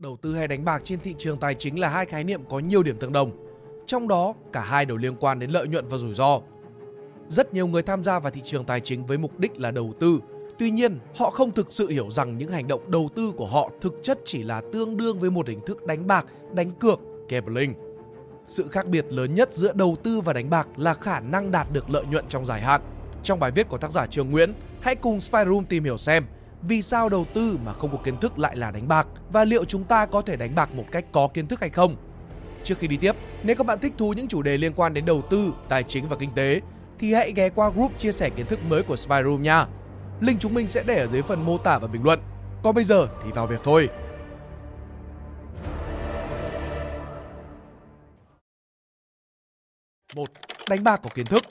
Đầu tư hay đánh bạc trên thị trường tài chính là hai khái niệm có nhiều điểm tương đồng. Trong đó, cả hai đều liên quan đến lợi nhuận và rủi ro. Rất nhiều người tham gia vào thị trường tài chính với mục đích là đầu tư. Tuy nhiên, họ không thực sự hiểu rằng những hành động đầu tư của họ thực chất chỉ là tương đương với một hình thức đánh bạc, đánh cược, gambling. Sự khác biệt lớn nhất giữa đầu tư và đánh bạc là khả năng đạt được lợi nhuận trong dài hạn. Trong bài viết của tác giả Trương Nguyễn, hãy cùng Spyroom tìm hiểu xem vì sao đầu tư mà không có kiến thức lại là đánh bạc và liệu chúng ta có thể đánh bạc một cách có kiến thức hay không. Trước khi đi tiếp, nếu các bạn thích thú những chủ đề liên quan đến đầu tư, tài chính và kinh tế thì hãy ghé qua group chia sẻ kiến thức mới của Spyroom nha. Link chúng mình sẽ để ở dưới phần mô tả và bình luận. Còn bây giờ thì vào việc thôi. một Đánh bạc có kiến thức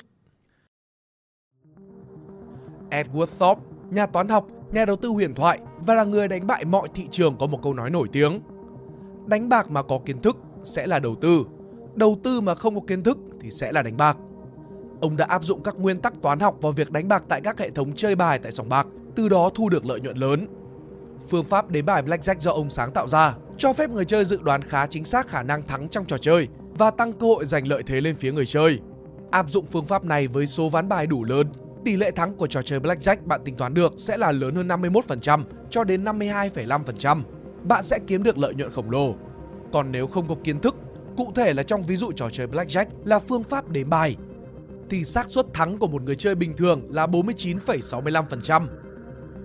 Edward Thorpe, nhà toán học, nhà đầu tư huyền thoại và là người đánh bại mọi thị trường có một câu nói nổi tiếng. Đánh bạc mà có kiến thức sẽ là đầu tư, đầu tư mà không có kiến thức thì sẽ là đánh bạc. Ông đã áp dụng các nguyên tắc toán học vào việc đánh bạc tại các hệ thống chơi bài tại sòng bạc, từ đó thu được lợi nhuận lớn. Phương pháp đếm bài blackjack do ông sáng tạo ra cho phép người chơi dự đoán khá chính xác khả năng thắng trong trò chơi và tăng cơ hội giành lợi thế lên phía người chơi. Áp dụng phương pháp này với số ván bài đủ lớn, tỷ lệ thắng của trò chơi blackjack bạn tính toán được sẽ là lớn hơn 51% cho đến 52,5%. Bạn sẽ kiếm được lợi nhuận khổng lồ. Còn nếu không có kiến thức, cụ thể là trong ví dụ trò chơi blackjack là phương pháp đếm bài, thì xác suất thắng của một người chơi bình thường là 49,65%.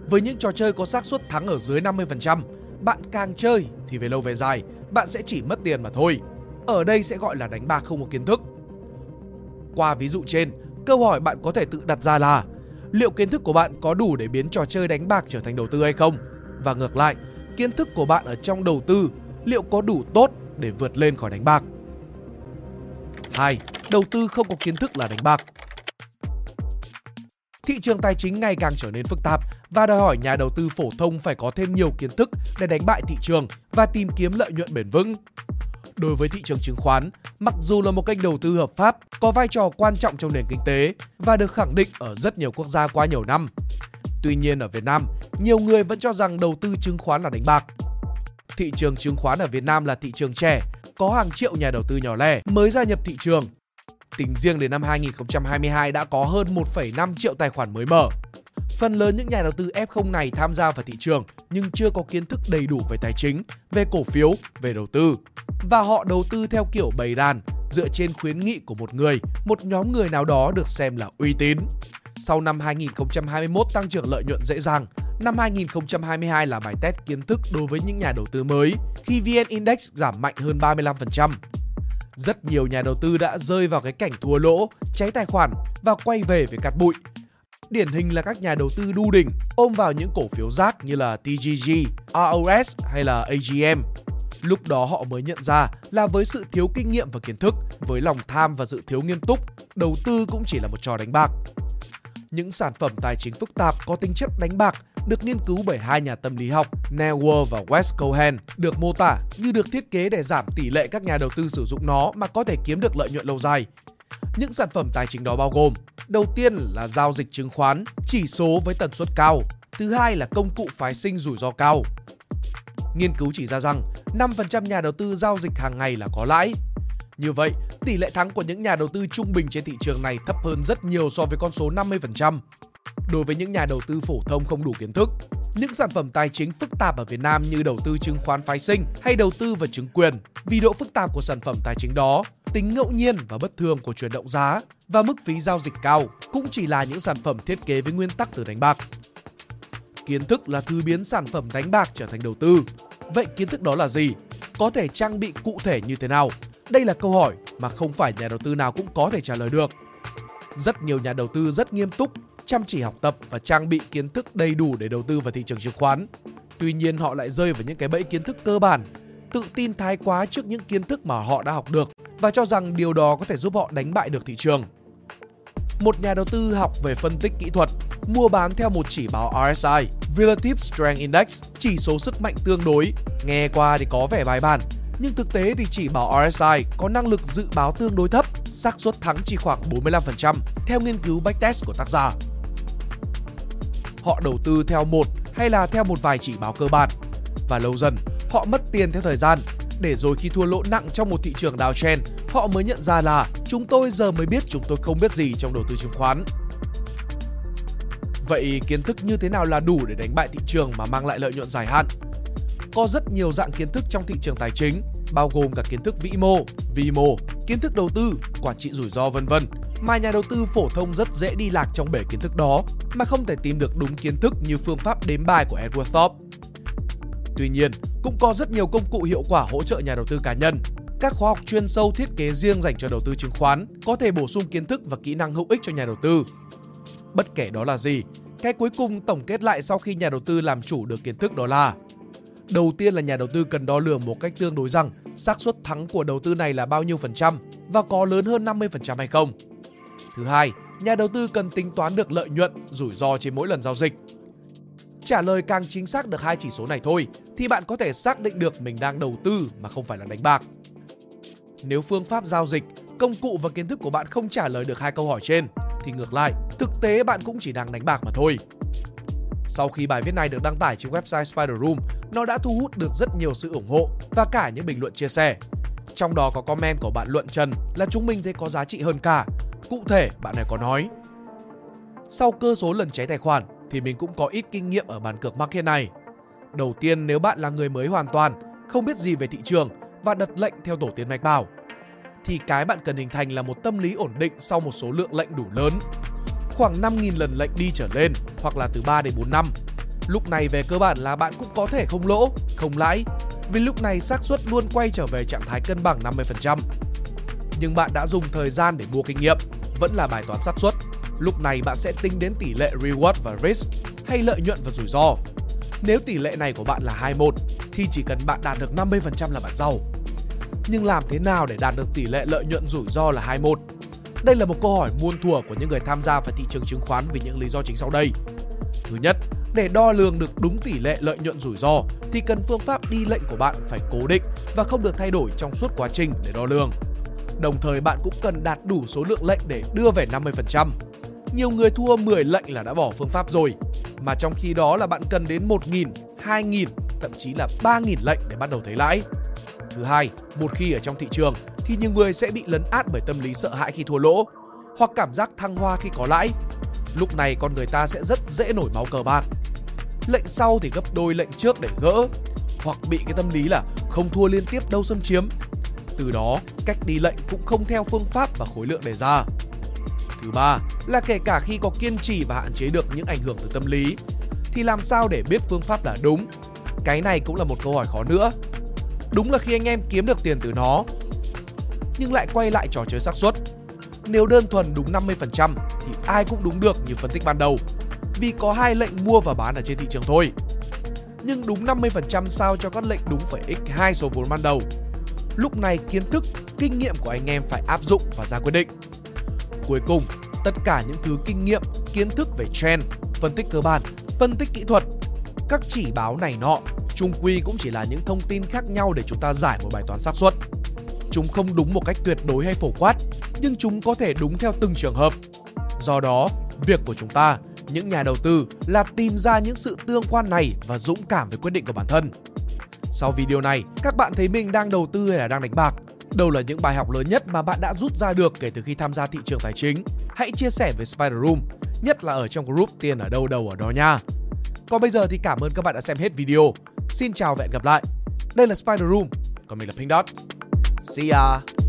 Với những trò chơi có xác suất thắng ở dưới 50%, bạn càng chơi thì về lâu về dài bạn sẽ chỉ mất tiền mà thôi. Ở đây sẽ gọi là đánh bạc không có kiến thức. Qua ví dụ trên, câu hỏi bạn có thể tự đặt ra là liệu kiến thức của bạn có đủ để biến trò chơi đánh bạc trở thành đầu tư hay không? Và ngược lại, kiến thức của bạn ở trong đầu tư liệu có đủ tốt để vượt lên khỏi đánh bạc? 2. Đầu tư không có kiến thức là đánh bạc. Thị trường tài chính ngày càng trở nên phức tạp và đòi hỏi nhà đầu tư phổ thông phải có thêm nhiều kiến thức để đánh bại thị trường và tìm kiếm lợi nhuận bền vững. Đối với thị trường chứng khoán, mặc dù là một kênh đầu tư hợp pháp, có vai trò quan trọng trong nền kinh tế và được khẳng định ở rất nhiều quốc gia qua nhiều năm. Tuy nhiên ở Việt Nam, nhiều người vẫn cho rằng đầu tư chứng khoán là đánh bạc. Thị trường chứng khoán ở Việt Nam là thị trường trẻ, có hàng triệu nhà đầu tư nhỏ lẻ mới gia nhập thị trường. Tính riêng đến năm 2022 đã có hơn 1,5 triệu tài khoản mới mở. Phần lớn những nhà đầu tư F0 này tham gia vào thị trường nhưng chưa có kiến thức đầy đủ về tài chính, về cổ phiếu, về đầu tư. Và họ đầu tư theo kiểu bầy đàn, dựa trên khuyến nghị của một người, một nhóm người nào đó được xem là uy tín. Sau năm 2021 tăng trưởng lợi nhuận dễ dàng, năm 2022 là bài test kiến thức đối với những nhà đầu tư mới khi VN Index giảm mạnh hơn 35%. Rất nhiều nhà đầu tư đã rơi vào cái cảnh thua lỗ, cháy tài khoản và quay về với cát bụi. Điển hình là các nhà đầu tư đu đỉnh ôm vào những cổ phiếu rác như là TGG, ROS hay là AGM. Lúc đó họ mới nhận ra là với sự thiếu kinh nghiệm và kiến thức, với lòng tham và sự thiếu nghiêm túc, đầu tư cũng chỉ là một trò đánh bạc. Những sản phẩm tài chính phức tạp có tính chất đánh bạc được nghiên cứu bởi hai nhà tâm lý học Neil và Wes Cohen được mô tả như được thiết kế để giảm tỷ lệ các nhà đầu tư sử dụng nó mà có thể kiếm được lợi nhuận lâu dài. Những sản phẩm tài chính đó bao gồm Đầu tiên là giao dịch chứng khoán, chỉ số với tần suất cao. Thứ hai là công cụ phái sinh rủi ro cao. Nghiên cứu chỉ ra rằng 5% nhà đầu tư giao dịch hàng ngày là có lãi. Như vậy, tỷ lệ thắng của những nhà đầu tư trung bình trên thị trường này thấp hơn rất nhiều so với con số 50%. Đối với những nhà đầu tư phổ thông không đủ kiến thức, những sản phẩm tài chính phức tạp ở Việt Nam như đầu tư chứng khoán phái sinh hay đầu tư vào chứng quyền, vì độ phức tạp của sản phẩm tài chính đó, tính ngẫu nhiên và bất thường của chuyển động giá và mức phí giao dịch cao cũng chỉ là những sản phẩm thiết kế với nguyên tắc từ đánh bạc. Kiến thức là thứ biến sản phẩm đánh bạc trở thành đầu tư. Vậy kiến thức đó là gì? Có thể trang bị cụ thể như thế nào? Đây là câu hỏi mà không phải nhà đầu tư nào cũng có thể trả lời được. Rất nhiều nhà đầu tư rất nghiêm túc chăm chỉ học tập và trang bị kiến thức đầy đủ để đầu tư vào thị trường chứng khoán. Tuy nhiên họ lại rơi vào những cái bẫy kiến thức cơ bản, tự tin thái quá trước những kiến thức mà họ đã học được và cho rằng điều đó có thể giúp họ đánh bại được thị trường. Một nhà đầu tư học về phân tích kỹ thuật, mua bán theo một chỉ báo RSI, Relative Strength Index, chỉ số sức mạnh tương đối. Nghe qua thì có vẻ bài bản, nhưng thực tế thì chỉ báo RSI có năng lực dự báo tương đối thấp, xác suất thắng chỉ khoảng 45% theo nghiên cứu backtest của tác giả họ đầu tư theo một hay là theo một vài chỉ báo cơ bản và lâu dần họ mất tiền theo thời gian, để rồi khi thua lỗ nặng trong một thị trường downtrend, họ mới nhận ra là chúng tôi giờ mới biết chúng tôi không biết gì trong đầu tư chứng khoán. Vậy kiến thức như thế nào là đủ để đánh bại thị trường mà mang lại lợi nhuận dài hạn? Có rất nhiều dạng kiến thức trong thị trường tài chính, bao gồm cả kiến thức vĩ mô, vi mô, kiến thức đầu tư, quản trị rủi ro vân vân mà nhà đầu tư phổ thông rất dễ đi lạc trong bể kiến thức đó mà không thể tìm được đúng kiến thức như phương pháp đếm bài của Edward Thorpe. Tuy nhiên, cũng có rất nhiều công cụ hiệu quả hỗ trợ nhà đầu tư cá nhân. Các khóa học chuyên sâu thiết kế riêng dành cho đầu tư chứng khoán có thể bổ sung kiến thức và kỹ năng hữu ích cho nhà đầu tư. Bất kể đó là gì, cái cuối cùng tổng kết lại sau khi nhà đầu tư làm chủ được kiến thức đó là Đầu tiên là nhà đầu tư cần đo lường một cách tương đối rằng xác suất thắng của đầu tư này là bao nhiêu phần trăm và có lớn hơn 50% hay không. Thứ hai, nhà đầu tư cần tính toán được lợi nhuận, rủi ro trên mỗi lần giao dịch. Trả lời càng chính xác được hai chỉ số này thôi thì bạn có thể xác định được mình đang đầu tư mà không phải là đánh bạc. Nếu phương pháp giao dịch, công cụ và kiến thức của bạn không trả lời được hai câu hỏi trên thì ngược lại, thực tế bạn cũng chỉ đang đánh bạc mà thôi. Sau khi bài viết này được đăng tải trên website Spider Room, nó đã thu hút được rất nhiều sự ủng hộ và cả những bình luận chia sẻ. Trong đó có comment của bạn Luận Trần là chúng mình thấy có giá trị hơn cả. Cụ thể, bạn này có nói Sau cơ số lần cháy tài khoản thì mình cũng có ít kinh nghiệm ở bàn cược market này. Đầu tiên nếu bạn là người mới hoàn toàn, không biết gì về thị trường và đặt lệnh theo tổ tiên mạch bảo, thì cái bạn cần hình thành là một tâm lý ổn định sau một số lượng lệnh đủ lớn khoảng 5.000 lần lệnh đi trở lên hoặc là từ 3 đến 4 năm. Lúc này về cơ bản là bạn cũng có thể không lỗ, không lãi vì lúc này xác suất luôn quay trở về trạng thái cân bằng 50%. Nhưng bạn đã dùng thời gian để mua kinh nghiệm, vẫn là bài toán xác suất. Lúc này bạn sẽ tính đến tỷ lệ reward và risk hay lợi nhuận và rủi ro. Nếu tỷ lệ này của bạn là 21 thì chỉ cần bạn đạt được 50% là bạn giàu. Nhưng làm thế nào để đạt được tỷ lệ lợi nhuận rủi ro là 21 đây là một câu hỏi muôn thuở của những người tham gia vào thị trường chứng khoán vì những lý do chính sau đây. Thứ nhất, để đo lường được đúng tỷ lệ lợi nhuận rủi ro thì cần phương pháp đi lệnh của bạn phải cố định và không được thay đổi trong suốt quá trình để đo lường. Đồng thời bạn cũng cần đạt đủ số lượng lệnh để đưa về 50%. Nhiều người thua 10 lệnh là đã bỏ phương pháp rồi, mà trong khi đó là bạn cần đến 1.000, 2.000, thậm chí là 3.000 lệnh để bắt đầu thấy lãi. Thứ hai, một khi ở trong thị trường thì nhiều người sẽ bị lấn át bởi tâm lý sợ hãi khi thua lỗ hoặc cảm giác thăng hoa khi có lãi. Lúc này con người ta sẽ rất dễ nổi máu cờ bạc. Lệnh sau thì gấp đôi lệnh trước để gỡ hoặc bị cái tâm lý là không thua liên tiếp đâu xâm chiếm. Từ đó, cách đi lệnh cũng không theo phương pháp và khối lượng đề ra. Thứ ba là kể cả khi có kiên trì và hạn chế được những ảnh hưởng từ tâm lý thì làm sao để biết phương pháp là đúng? Cái này cũng là một câu hỏi khó nữa. Đúng là khi anh em kiếm được tiền từ nó nhưng lại quay lại trò chơi xác suất. Nếu đơn thuần đúng 50% thì ai cũng đúng được như phân tích ban đầu, vì có hai lệnh mua và bán ở trên thị trường thôi. Nhưng đúng 50% sao cho các lệnh đúng phải x2 số vốn ban đầu. Lúc này kiến thức, kinh nghiệm của anh em phải áp dụng và ra quyết định. Cuối cùng, tất cả những thứ kinh nghiệm, kiến thức về trend, phân tích cơ bản, phân tích kỹ thuật, các chỉ báo này nọ, chung quy cũng chỉ là những thông tin khác nhau để chúng ta giải một bài toán xác suất. Chúng không đúng một cách tuyệt đối hay phổ quát, nhưng chúng có thể đúng theo từng trường hợp. Do đó, việc của chúng ta, những nhà đầu tư là tìm ra những sự tương quan này và dũng cảm với quyết định của bản thân. Sau video này, các bạn thấy mình đang đầu tư hay là đang đánh bạc? Đâu là những bài học lớn nhất mà bạn đã rút ra được kể từ khi tham gia thị trường tài chính? Hãy chia sẻ với Spider Room, nhất là ở trong group tiền ở đâu đâu ở đó nha. Còn bây giờ thì cảm ơn các bạn đã xem hết video. Xin chào và hẹn gặp lại. Đây là Spider Room, còn mình là Pink Dot. See ya!